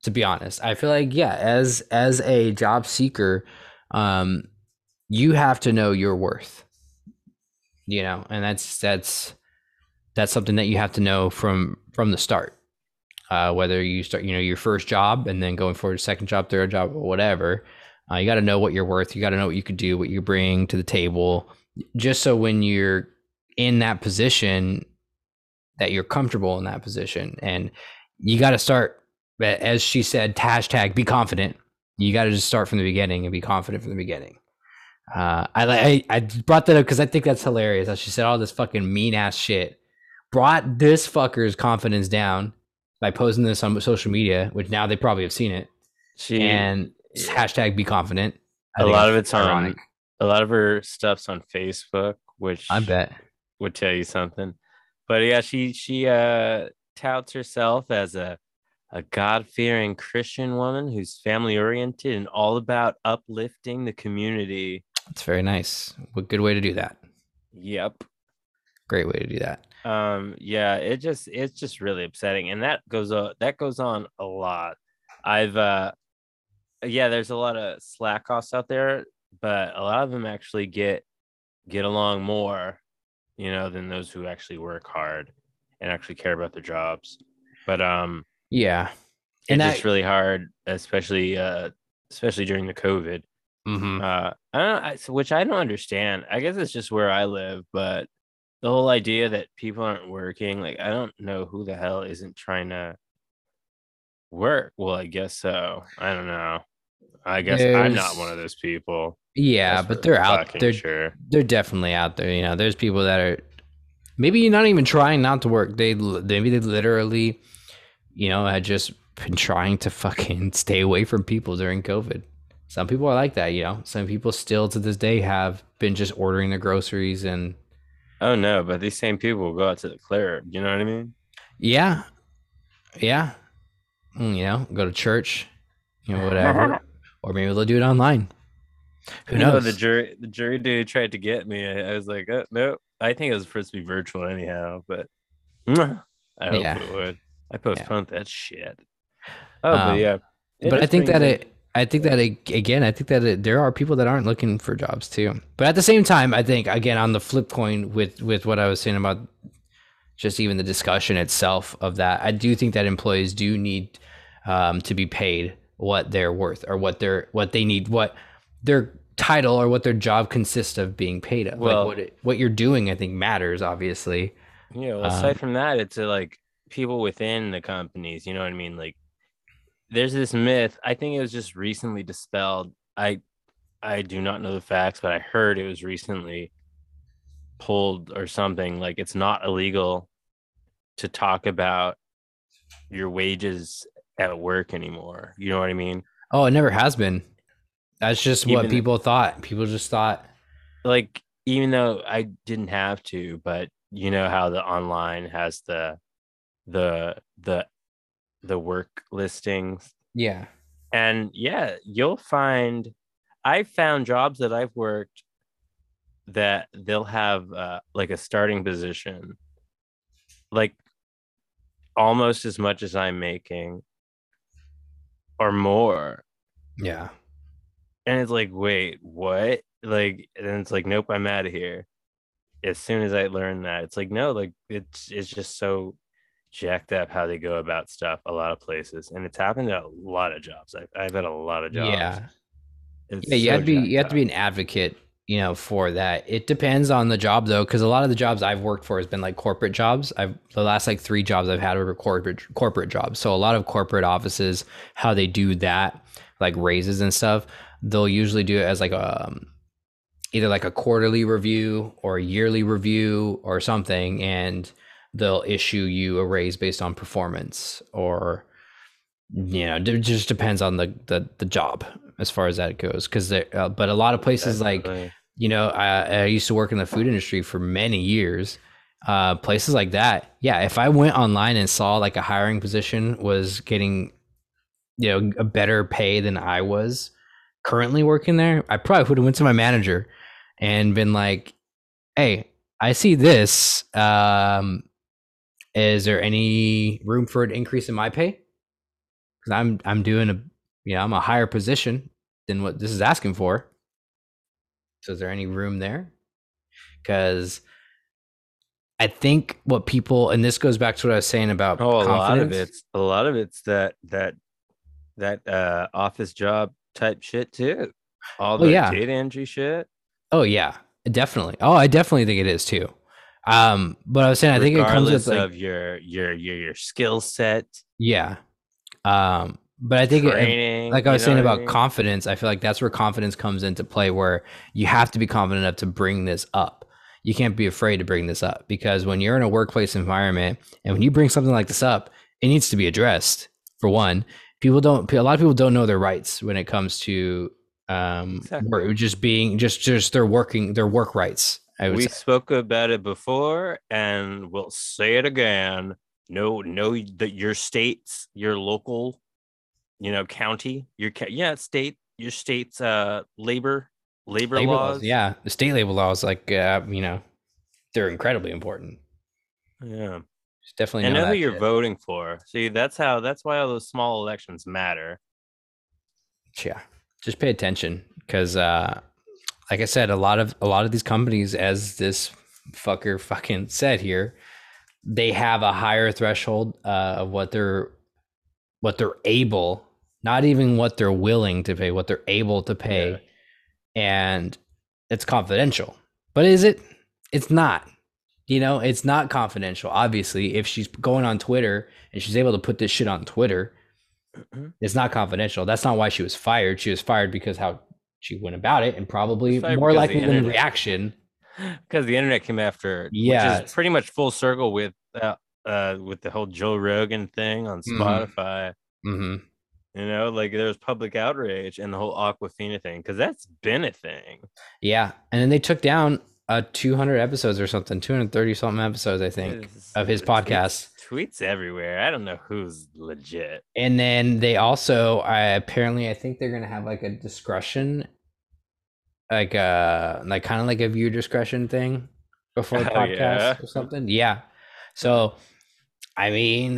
To be honest, I feel like yeah, as as a job seeker, um, you have to know your worth. You know, and that's that's that's something that you have to know from from the start. Uh, whether you start, you know, your first job and then going forward, second job, third job, or whatever. Uh, you got to know what you're worth. You got to know what you could do, what you bring to the table, just so when you're in that position, that you're comfortable in that position. And you got to start, as she said, hashtag be confident. You got to just start from the beginning and be confident from the beginning. Uh, I I I brought that up because I think that's hilarious. How she said all this fucking mean ass shit, brought this fucker's confidence down by posting this on social media, which now they probably have seen it. She and. Hashtag be confident. I a lot of it's on ironic. a lot of her stuff's on Facebook, which I bet. would tell you something. But yeah, she she uh touts herself as a a God-fearing Christian woman who's family oriented and all about uplifting the community. That's very nice. What good way to do that. Yep. Great way to do that. Um yeah, it just it's just really upsetting and that goes on that goes on a lot. I've uh yeah, there's a lot of slack offs out there, but a lot of them actually get get along more, you know, than those who actually work hard and actually care about their jobs. But um Yeah. it's And just that- really hard, especially uh especially during the COVID. Mhm. Uh I don't I, which I don't understand. I guess it's just where I live, but the whole idea that people aren't working, like I don't know who the hell isn't trying to work. Well, I guess so. I don't know. I guess I'm not one of those people. Yeah, but they're out. fucking They're sure. they're definitely out there. You know, there's people that are maybe you're not even trying not to work. They maybe they literally, you know, had just been trying to fucking stay away from people during COVID. Some people are like that. You know, some people still to this day have been just ordering their groceries and Oh no, but these same people will go out to the club. You know what I mean? yeah, yeah, Mm, you know, go to church, you know, whatever, or maybe they'll do it online. Who You know, knows? the jury the jury dude tried to get me. I, I was like, oh, no, I think it was supposed to be virtual anyhow, but I hope Yeah. it would. I postponed that shit. Oh, but Um, yeah. It but I think that it, I think that it, again, I think that it, there are people that aren't looking for jobs too. But at the same time, I think again on the flip coin with with what I was saying about just even the discussion itself of that, I do think that employees do need um, to be paid what they're worth or what they're what they need, what their title or what their job consists of being paid of. Well- like what it, what you're doing, I think matters obviously. Yeah, well, Um, aside from that, it's uh, like people within the companies. You know what I mean? Like, there's this myth. I think it was just recently dispelled. I, I do not know the facts, but I heard it was recently pulled or something. Like, it's not illegal to talk about your wages at work anymore. You know what I mean? Oh, it never has been. That's just what Even- people thought. People just thought. Like, even though I didn't have to, but you know how the online has the, the the, the work listings Yeah. and yeah you'll find i found jobs that i've worked that they'll have uh, like a starting position like almost as much as i'm making or more. Yeah. and it's like wait what? Like and it's like nope i'm out of here. As soon as i learned that it's like no like it's it's just so jacked up how they go about stuff a lot of places. And it's happened at a lot of jobs. I've, I've had a lot of jobs. Yeah. It's Yeah, you so have to be you have to be an advocate, you know, for that. It depends on the job though, because a lot of the jobs I've worked for has been like corporate jobs. I've the last like three jobs I've had were corporate corporate jobs. So a lot of corporate offices, how they do that, like raises and stuff, they'll usually do it as like a um, either like a quarterly review or a yearly review or something, and they'll issue you a raise based on performance or you know it just depends on the the, the job as far as that goes because uh, but a lot of places like Definitely. You know I, I used to work in the food industry for many years uh places like that. Yeah if i went online and saw like a hiring position was getting you know a better pay than i was currently working there i probably would have went to my manager and been like hey i see this um is there any room for an increase in my pay? Because i'm i'm doing a you know i'm a higher position than what this is asking for so is there any room there? Because i think what people and this goes back to what i was saying about oh a lot of confidence. it's a lot of it's that that that uh office job type shit too. All Oh, the yeah. data entry shit. Oh yeah. Definitely. Oh i definitely think it is too. Um but i was saying i think it comes regardless with like of your your your your skill set. Yeah. Um but i think training like I was saying what I about mean? confidence, I feel like that's where confidence comes into play, where you have to be confident enough to bring this up. You can't be afraid to bring this up because when you're in a workplace environment and when you bring something like this up, it needs to be addressed for one. people don't a lot of people don't know their rights when it comes to um Exactly. just being just just their working their work rights. We say. spoke about it before and we'll say it again no know that your state's your local you know county your yeah state your state's uh labor labor, labor laws laws. Yeah, the state labor laws, like uh, you know, they're incredibly important. yeah Just definitely and know who you're shit. voting for see that's how that's why all those small elections matter Yeah, just pay attention because, uh, like I said, a lot of a lot of these companies, as this fucker fucking said here, they have a higher threshold uh, of what they're what they're able, not even what they're willing to pay, what they're able to pay, Yeah. and it's confidential. But is it? It's not. You know, it's not confidential. Obviously, if she's going on Twitter and she's able to put this shit on Twitter, it's not confidential. That's not why she was fired. She was fired because how she went about it, and probably more likely than reaction. because the internet came after Yeah. which is pretty much full circle with uh, uh with the whole joe rogan thing on Mhm. spotify hmm You know, like there was public outrage and the whole Awkwafina thing because that's been a thing. Yeah, and then they took down uh 200 episodes or something, 230 something episodes, I think, It's- of his podcast. Tweets, everywhere. I don't know who's legit. And then they also, uh, apparently, I think they're gonna have like a discretion, like uh, like kind of like a view discretion thing before the Oh, podcast yeah? or something. Yeah. So, I mean,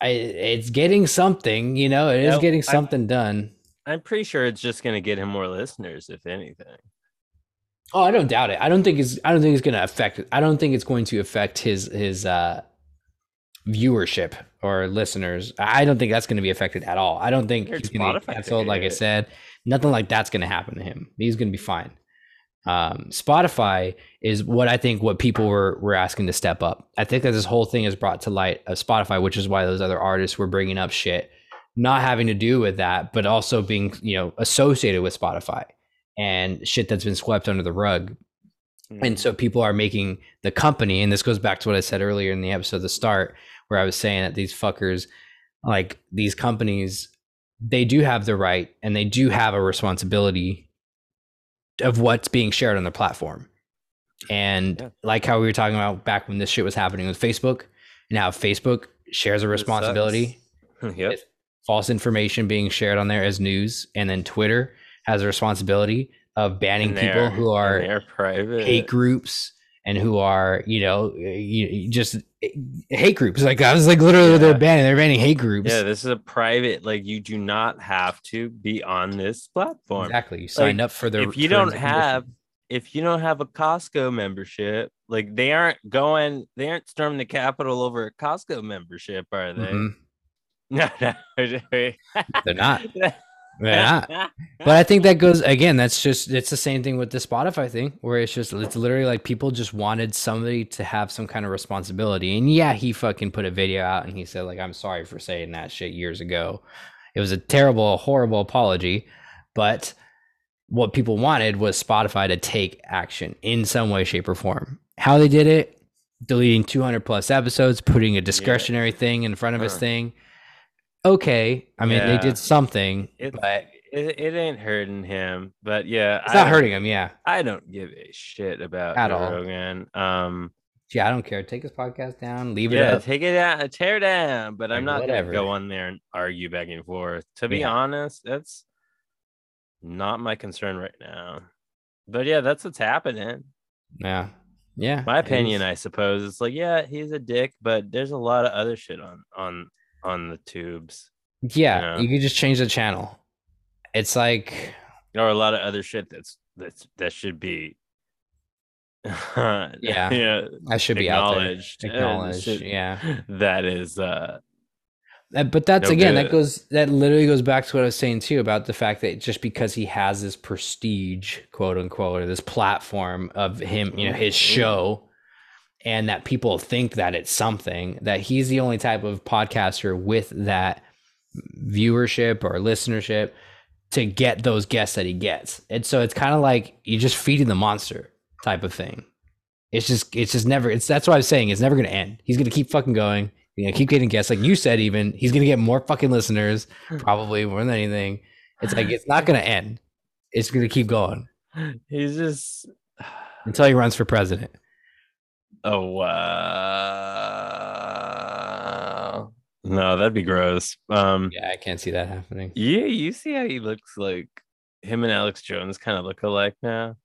I it's getting something. You know, it is Nope, getting I- something done. I'm pretty sure it's just gonna get him more listeners, if anything. Oh, I don't doubt it. I don't think it's. I don't think it's gonna affect. I don't think it's going to affect his his uh viewership or listeners. I don't think that's going to be affected at all. I don't think he's going to get canceled. Like I said, nothing like that's going to happen to him. He's going to be fine. Um, Spotify is what I think what people were were asking to step up. I think that this whole thing is brought to light of Spotify, which is why those other artists were bringing up shit, not having to do with that, but also being you know associated with Spotify and shit that's been swept under the rug Mm-hmm. and so people are making the company, and this goes back to what I said earlier in the episode, the start, where I was saying that these fuckers, like these companies, they do have the right and they do have a responsibility of what's being shared on their platform. And Yeah. like how we were talking about back when this shit was happening with Facebook, now Facebook shares a responsibility yep. false information being shared on there as news, and then Twitter has a responsibility of banning people who are hate groups and who are you know you, just hate groups like i was like literally they're Yeah. banning they're banning hate groups Yeah, this is a private. Like you do not have to be on this platform. exactly you signed Like, up for the if you don't have conditions. if you don't have a Costco membership, like they aren't going, they aren't storming the Capitol over a Costco membership, are they? Mhm. No, no. they're not they're but i think that goes again that's just it's the same thing with the spotify thing where it's just it's literally like people just wanted somebody to have some kind of responsibility. And yeah he fucking put a video out and he said like i'm sorry for saying that shit years ago. It was a terrible horrible apology but what people wanted was spotify to take action in some way shape or form. How they did it? Deleting 200 plus episodes putting a discretionary thing in front of his uh-huh. thing okay i mean they did something It's, but it, it ain't hurting him, but yeah, it's I not hurting him yeah I don't give a shit about At Joe all. Rogan. Um, Yeah, I don't care. Take his podcast down, leave it yeah, take it out, tear down. But I'm not whatever. gonna go on there and argue back and forth. To be Yeah. honest, that's not my concern right now. But yeah, that's what's happening. Yeah, yeah. My opinion. I suppose, it's like, yeah, he's a dick, but there's a lot of other shit on on on the tubes, yeah, Yeah. you could just change the channel. It's like, or a lot of other shit that's that's that should be. yeah, yeah, I should be out there. acknowledged. and Acknowledged. shit Yeah, that is uh Uh, but that's No again that goes that literally goes back to what I was saying too about the fact that just because he has this prestige, quote unquote, or this platform of him, you know, his Mhm. show, and that people think that it's something that he's the only type of podcaster with that viewership or listenership to get those guests that he gets. And so it's kind of like you're just feeding the monster type of thing. It's just it's just never it's that's what I was saying. It's never gonna end. He's gonna keep fucking going. He's You know, keep getting guests. Like you said, even he's gonna get more fucking listeners, hmm. probably more than anything. It's like it's not gonna end. It's gonna keep going He's just. until he runs for president. Oh wow! No, that'd be gross. Um, Yeah, I can't see that happening. yeah, you see how he looks like him and Alex Jones kind of look alike now.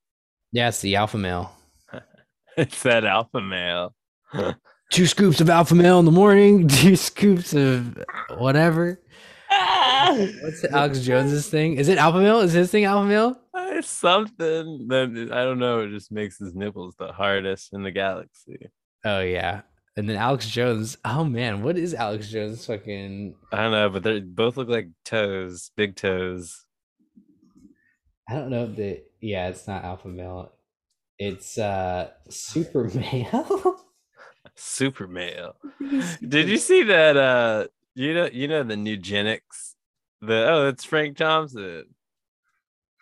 Yeah, it's the alpha male. It's that alpha male. Two scoops of alpha male in the morning. Two scoops of whatever. What's Alex Jones's thing? Is it alpha male? Is his thing alpha male? It's something that I don't know. It just makes his nipples the hardest in the galaxy. Oh yeah. And then Alex Jones. Oh man, what is Alex Jones fucking? I don't know, but they both look like toes, big toes. I don't know if the yeah, it's not alpha male. It's uh super male. Super male. Did you see that? Uh, you know, you know the eugenics. The oh, it's Frank Thompson,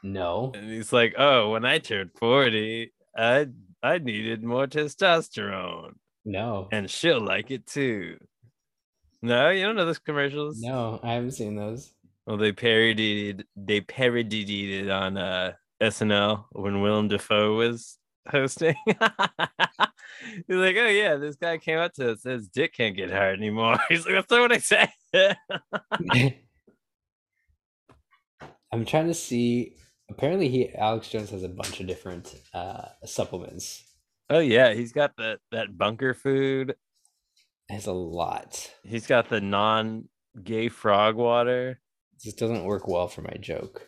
no. and he's like, oh, when I turned forty, I I needed more testosterone, No. and she'll like it too. No, you don't know those commercials. No, I haven't seen those. Well, they parodied they parodied it on uh SNL when Willem Dafoe was hosting. He's like, oh yeah, this guy came up to us says dick can't get hard anymore. He's like, that's not what I said. I'm trying to see. Apparently, he Alex Jones has a bunch of different uh supplements. oh yeah, he's got that that bunker food. Has a lot. He's got the non-gay frog water. This doesn't work well for my joke.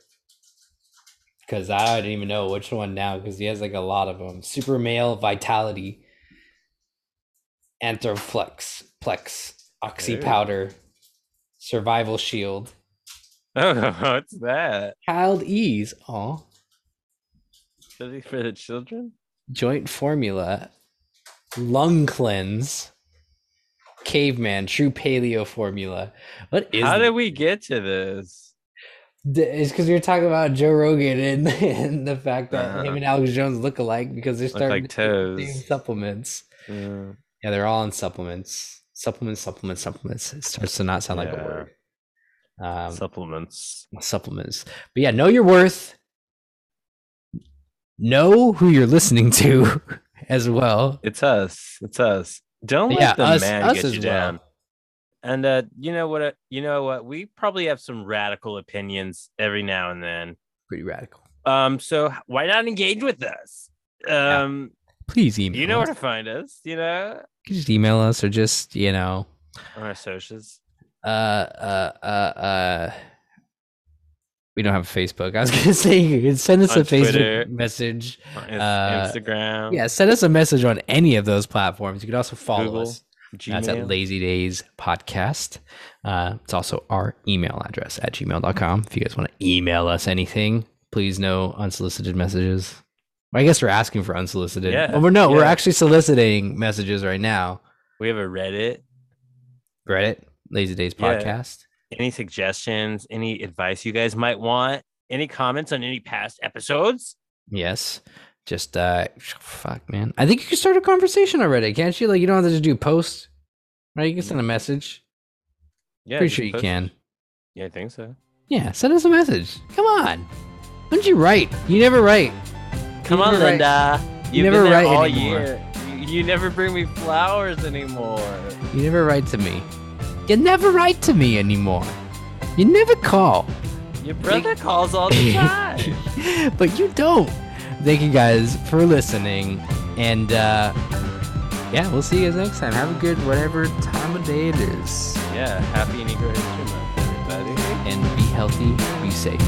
Because I don't even know which one now because he has like a lot of them. Super male vitality, Anthroflex, Plex, Oxy powder, Survival Shield, Oh, what's that? Child Ease, oh, he for the children? Joint Formula, Lung Cleanse, Caveman, True Paleo Formula. What is How did we get to this? It's because were talking about Joe Rogan and, and the fact that Uh-huh. him and Alex Jones look alike because they're starting like to take supplements. Yeah. Yeah, they're all on supplements. Supplements, supplements, supplements. It starts to not sound like a word. Um, Supplements. supplements. But yeah, know your worth. Know who you're listening to as well. It's us. It's us. Don't let yeah, the us, man us get you well. down. And uh, you know what? uh, You know what? We probably have some radical opinions every now and then. Pretty radical. Um, so why not engage with us? Um, Please email. you know where to find us. You know You can just email us or just you know on our socials. uh uh uh uh we don't have a Facebook. I was gonna say you can send us On a Facebook message. on Uh, Instagram. Yeah, send us a message on any of those platforms. You can also follow Google, us. That's at Lazy Days Podcast. Uh, it's also our email address at gmail.com. If you guys want to email us anything, please no unsolicited messages. Well, I guess we're asking for unsolicited. Yeah, Well, we're no, we're actually soliciting messages right now. We have a Reddit. Reddit, Lazy Days Yeah. Podcast. Any suggestions? Any advice you guys might want? Any comments on any past episodes? Yes. Just uh fuck man. I think you can start a conversation already, can't you? Like you don't have to just do post. Right? You can send a message. Yeah, Pretty just sure you post- can. Yeah, I think so. Yeah, send us a message. Come on. Why don't you write? You never write. Come You on, never write- Linda. you You've never been there write all anymore. year. You, you never bring me flowers anymore. You never write to me. You never write to me anymore. You never call. Your brother calls all the time. but you don't. Thank you guys for listening. And uh yeah, we'll see you guys next time. Have a good whatever time of day it is. yeah, happy Negro History Month, everybody. And be healthy, be safe.